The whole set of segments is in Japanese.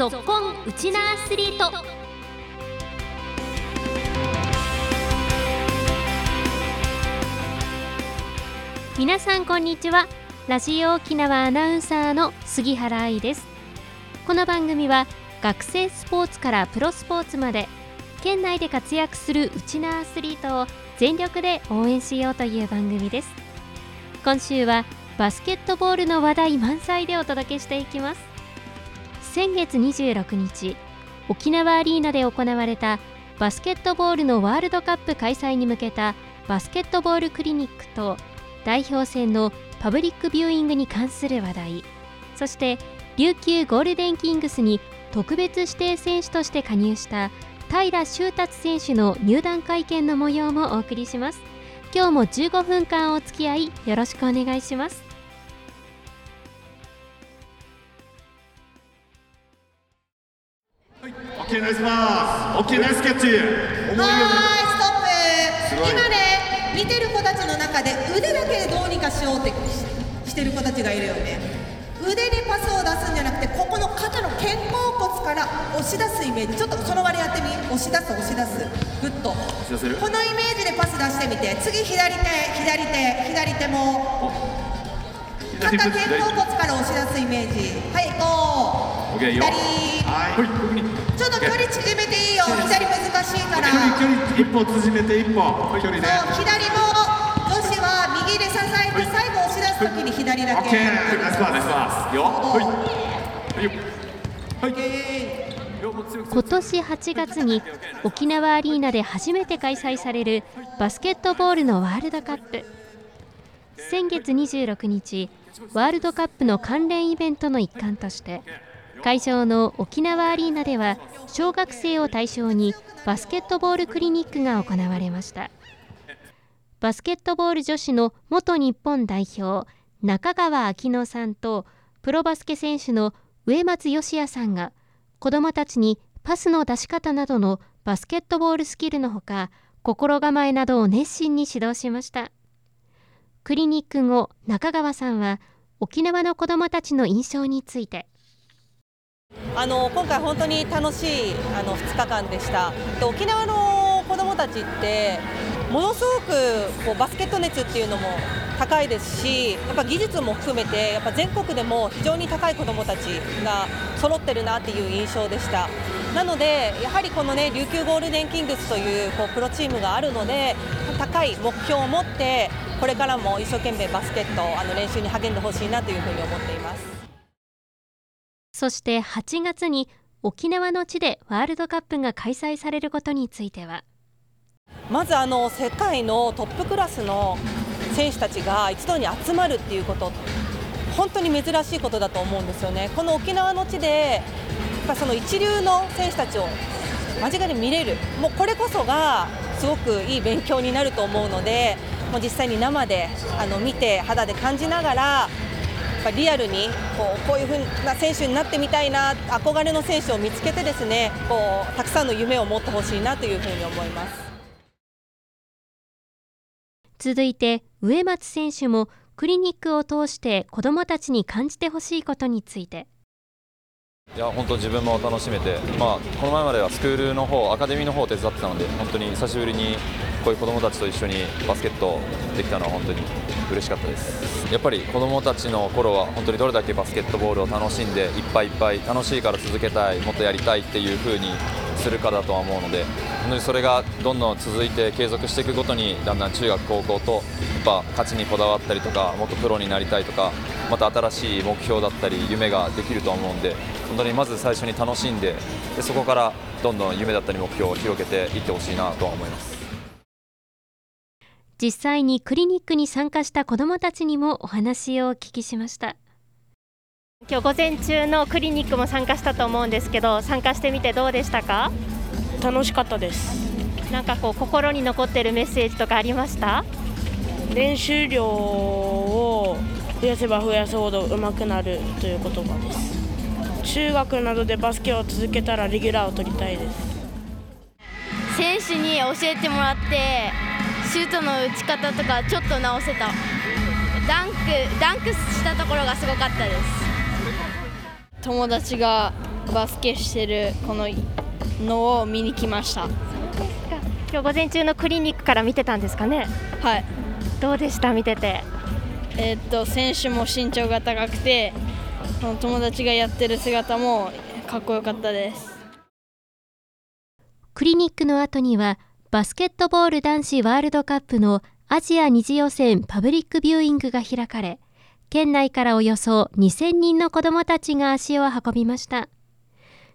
ぞっこんウチナアスリート。皆さんこんにちは。ラジオ沖縄アナウンサーの杉原愛です。この番組は学生スポーツからプロスポーツまで県内で活躍するウチナアスリートを全力で応援しようという番組です。今週はバスケットボールの話題満載でお届けしていきます。先月26日沖縄アリーナで行われたバスケットボールのワールドカップ開催に向けたバスケットボールクリニックと代表戦のパブリックビューイングに関する話題そして琉球ゴールデンキングスに特別指定選手として加入した平修達選手の入団会見の模様もお送りします。今日も15分間お付き合いよろしくお願いします。OK ナイスパス OK ナイスキャッチ。はいストップ。今ね見てる子たちの中で腕だけでどうにかしようってしてる子たちがいるよね。腕でパスを出すんじゃなくてここの肩の肩甲骨から押し出すイメージ。ちょっとその場でやってみ。押し出す押し出す。グッと。このイメージでパス出してみて。次左手左手左手も。肩肩甲骨から押し出すイメージ。はいこう。左ちょっと距離縮めていいよ。左難しいから。距離距離一歩縮めて一歩距離ね左も女子は右で支えて最後押し出す時に左だけ。今年8月に沖縄アリーナで初めて開催されるバスケットボールのワールドカップ先月26日ワールドカップの関連イベントの一環として会場の沖縄アリーナでは小学生を対象にバスケットボールクリニックが行われました。バスケットボール女子の元日本代表中川明乃さんとプロバスケ選手の植松義也さんが子どもたちにパスの出し方などのバスケットボールスキルのほか心構えなどを熱心に指導しました。クリニック後中川さんは沖縄の子どもたちの印象についてあの今回本当に楽しいあの2日間でした。沖縄の子どもたちってものすごくこうバスケット熱っていうのも高いですしやっぱ技術も含めてやっぱ全国でも非常に高い子どもたちが揃ってるなっていう印象でした。なのでやはりこのね琉球ゴールデンキングスというこうプロチームがあるので高い目標を持ってこれからも一生懸命バスケットあの練習に励んでほしいなというふうに思っています。そして8月に沖縄の地でワールドカップが開催されることについては。まずあの世界のトップクラスの選手たちが一堂に集まるっていうこと。本当に珍しいことだと思うんですよね。この沖縄の地でやっぱその一流の選手たちを間近で見れる。もうこれこそがすごくいい勉強になると思うのでもう実際に生であの見て肌で感じながらぱリアルにこうこういうふうな選手になってみたいな憧れの選手を見つけてですねこうたくさんの夢を持ってほしいなというふうに思います。続いて植松選手もクリニックを通して子どもたちに感じてほしいことについていや本当自分も楽しめて、まあ、この前まではスクールの方アカデミーの方を手伝ってたので本当に久しぶりにこういう子どもたちと一緒にバスケットできたのは本当に嬉しかったです。やっぱり子どもたちの頃は本当にどれだけバスケットボールを楽しんでいっぱいいっぱい楽しいから続けたいもっとやりたいっていう風にするかだとは思うので本当にそれがどんどん続いて継続していくごとにだんだん中学高校とやっぱ勝ちにこだわったりとかもっとプロになりたいとかまた新しい目標だったり夢ができると思うんで本当にまず最初に楽しんででそこからどんどん夢だったり目標を広げていってほしいなとは思います。実際にクリニックに参加した子どもたちにもお話をお聞きしました。今日午前中のクリニックも参加したと思うんですけど参加してみてどうでしたか？楽しかったです。なんかこう心に残ってるメッセージとかありました？練習量を増やせば増やすほど上手くなるという言葉です。中学などでバスケを続けたらレギュラーを取りたいです。選手に教えてもらってシュートの打ち方とかちょっと直せた。ダンクダンクしたところがすごかったです。友達がバスケしてるこののを見に来ました。今日午前中のクリニックから見てたんですかね。はい。どうでした？見てて。えー、っと選手も身長が高くて友達がやってる姿もかっこよかったです。クリニックの後にはバスケットボール男子ワールドカップのアジア二次予選パブリックビューイングが開かれ県内からおよそ2000人の子どもたちが足を運びました。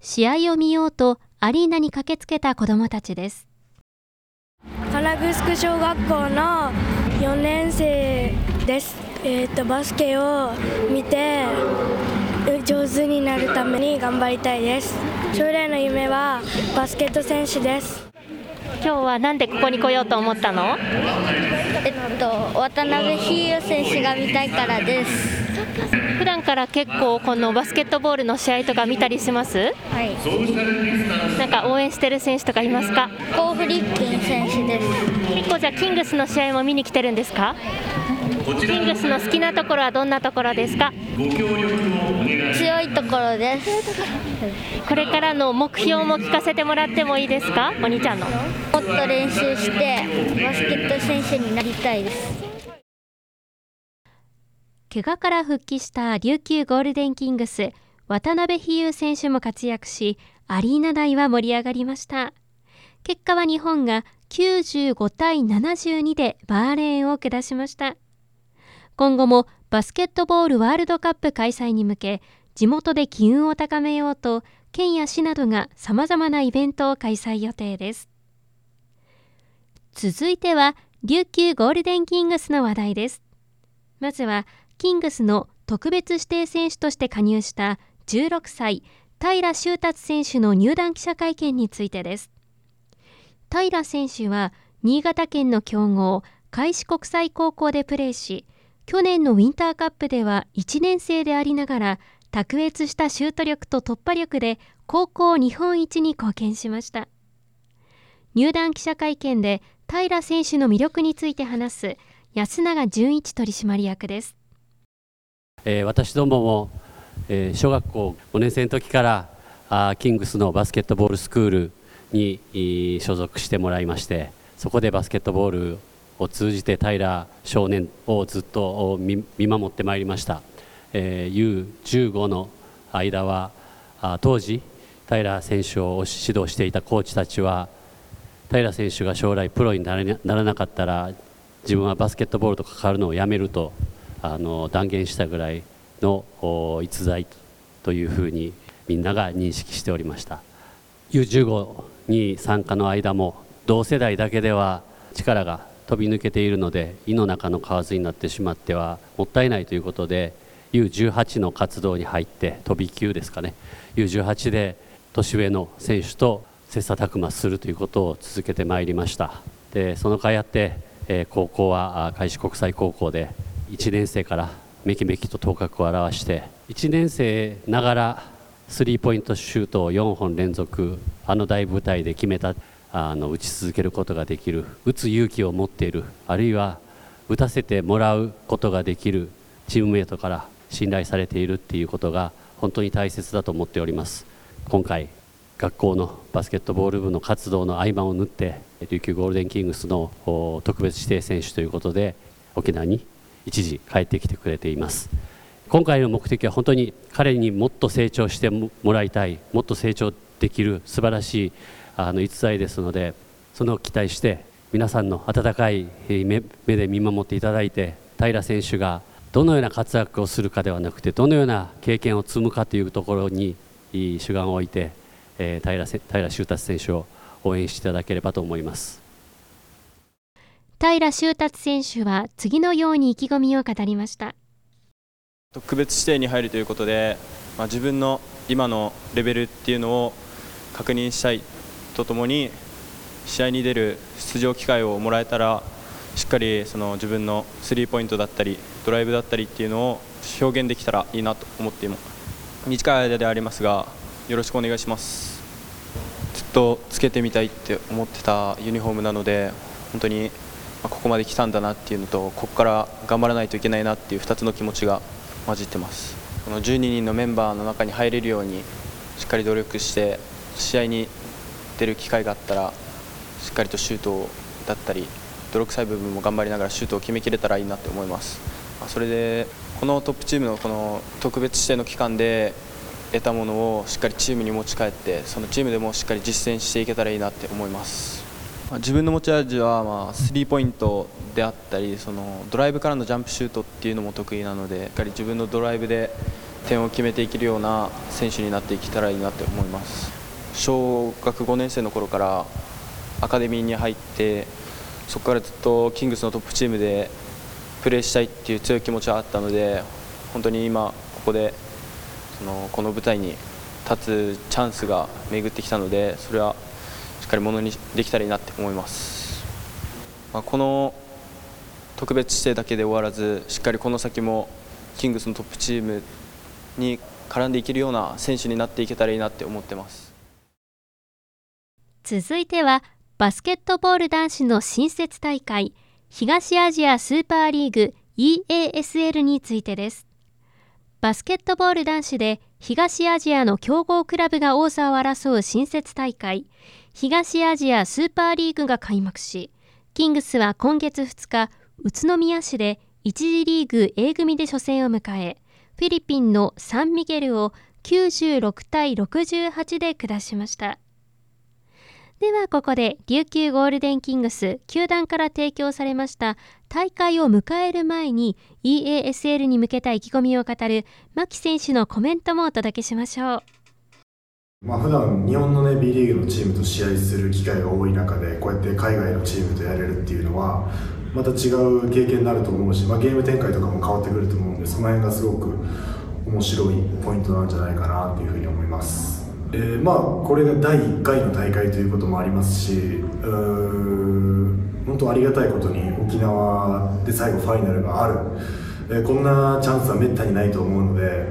試合を見ようとアリーナに駆けつけた子どもたちです。金城小学校の4年生です、えーと、とバスケを見て上手になるために頑張りたいです。将来の夢はバスケット選手です。今日はなんでここに来ようと思ったの？えっと渡辺比喩選手が見たいからです。普段から結構このバスケットボールの試合とか見たりします？はい。なんか応援してる選手とかいますか？コーフリッピン選手です。結構じゃあキングスの試合も見に来てるんですか？キングスの好きなところはどんなところです。か強いところです。これからの目標も聞かせてもらってもいいですか？お兄ちゃんの。もっと練習してバスケット選手になりたいです。怪我から復帰した琉球ゴールデンキングス渡辺比喩選手も活躍しアリーナ内は盛り上がりました。結果は日本が95対72でバーレーンを下しました今後もバスケットボールワールドカップ開催に向け地元で機運を高めようと県や市などがさまざまなイベントを開催予定です。続いては琉球ゴールデンキングスの話題です。まずはキングスの特別指定選手として加入した16歳平修達選手の入団記者会見についてです。平選手は新潟県の強豪開志国際高校でプレーし去年のウィンターカップでは1年生でありながら卓越したシュート力と突破力で高校日本一に貢献しました。入団記者会見で平選手の魅力について話す安永純一取締役です。えー、私どもも、えー、小学校5年生の時からあキングスのバスケットボールスクールに所属してもらいましてそこでバスケットボールを通じて平少年をずっと見守ってまいりました、えー、U15 の間はあ当時平選手を指導していたコーチたちは平選手が将来プロにならなかったら自分はバスケットボールと関わるのをやめるとあの断言したぐらいの逸材というふうにみんなが認識しておりました。U15 に参加の間も同世代だけでは力が飛び抜けているので胃の中の蛙になってしまってはもったいないということで U18 の活動に入って飛び級ですかね。U18 で年上の選手と切磋琢磨するということを続けてまいりました。でその甲斐あって、え、高校は開志国際高校で1年生からめきめきと頭角を現して1年生ながらスリーポイントシュートを4本連続あの大舞台で決めた。あの打ち続けることができる打つ勇気を持っているあるいは打たせてもらうことができるチームメートから信頼されているっていうことが本当に大切だと思っております。今回学校のバスケットボール部の活動の合間を縫って琉球ゴールデンキングスの特別指定選手ということで沖縄に一時帰ってきてくれています。今回の目的は本当に彼にもっと成長してもらいたいもっと成長できる素晴らしいあの逸材ですのでその期待して皆さんの温かい目で見守っていただいて平選手がどのような活躍をするかではなくてどのような経験を積むかというところに主眼を置いて、えー、平平修達選手を応援していただければと思います。平修達選手は次のように意気込みを語りました特別指定に入るということで、まあ、自分の今のレベルっていうのを確認したいとともに試合に出る出場機会をもらえたらしっかりその自分のスリーポイントだったりドライブだったりっていうのを表現できたらいいなと思っています。短い間でありますがよろしくお願いします。ずっとつけてみたいって思ってたユニフォームなので本当にここまで来たんだなっていうのとここから頑張らないといけないなっていう2つの気持ちが混じってます。この12人のメンバーの中に入れるようにしっかり努力して試合に出る機会があったらしっかりとシュートだったり泥臭い部分も頑張りながらシュートを決めきれたらいいなって思います。それでこのトップチームのこの特別指定の期間で得たものをしっかりチームに持ち帰ってそのチームでもしっかり実践していけたらいいなって思います。自分の持ち味はまあスリーポイントであったりそのドライブからのジャンプシュートっていうのも得意なのでしっかり自分のドライブで点を決めていけるような選手になっていけたらいいなって思います。小学5年生の頃からアカデミーに入ってそこからずっとキングスのトップチームでプレーしたいっていう強い気持ちはあったので本当に今、ここでそのこの舞台に立つチャンスが巡ってきたのでそれはしっかりものにできたらいいなって思います、まあ、この特別指定だけで終わらずしっかりこの先もキングスのトップチームに絡んでいけるような選手になっていけたらいいなって思ってます。続いてはバスケットボール男子の新設大会東アジアスーパーリーグ EASL についてです。バスケットボール男子で東アジアの強豪クラブが王座を争う新設大会東アジアスーパーリーグが開幕しキングスは今月2日宇都宮市で1次リーグ A 組で初戦を迎えフィリピンのサンミゲルを96対68で下しました。ではここで琉球ゴールデンキングス球団から提供されました大会を迎える前に EASL に向けた意気込みを語る牧選手のコメントもお届けしましょう。まあ普段日本の、ね、B リーグのチームと試合する機会が多い中でこうやって海外のチームとやれるっていうのはまた違う経験になると思うし、まあ、ゲーム展開とかも変わってくると思うんでその辺がすごく面白いポイントなんじゃないかなというふうに思います。えー、まあこれが第1回の大会ということもありますし本当ありがたいことに沖縄で最後ファイナルがある、えー、こんなチャンスはめったにないと思うので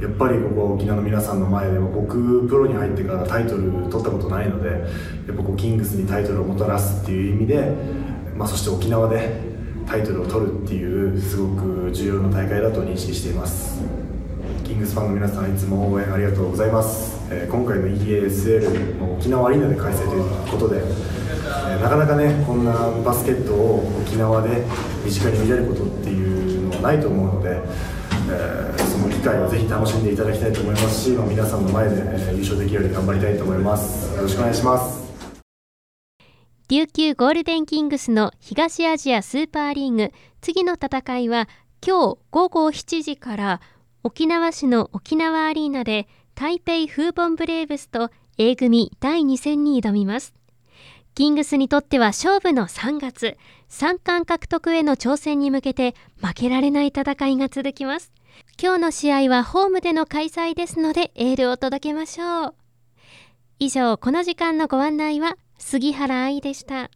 やっぱりここ沖縄の皆さんの前では僕プロに入ってからタイトル取ったことないのでやっぱこうキングスにタイトルをもたらすっていう意味で、まあ、そして沖縄でタイトルを取るっていうすごく重要な大会だと認識しています。キングスファンの皆さんいつも応援ありがとうございます。えー、今回の EASL の沖縄アリーナで開催ということで、えー、なかなかねこんなバスケットを沖縄で身近に見れることっていうのはないと思うので、えー、その機会をぜひ楽しんでいただきたいと思いますし、まあ、皆さんの前で、え優勝できるように頑張りたいと思います。よろしくお願いします。琉球ゴールデンキングスの東アジアスーパーリーグ次の戦いは今日午後7時から沖縄市の沖縄アリーナで台北フーボンブレーブスと A 組第2戦に挑みます。キングスにとっては勝負の3月、三冠獲得への挑戦に向けて負けられない戦いが続きます。今日の試合はホームでの開催ですのでエールを届けましょう。以上、この時間のご案内は杉原愛でした。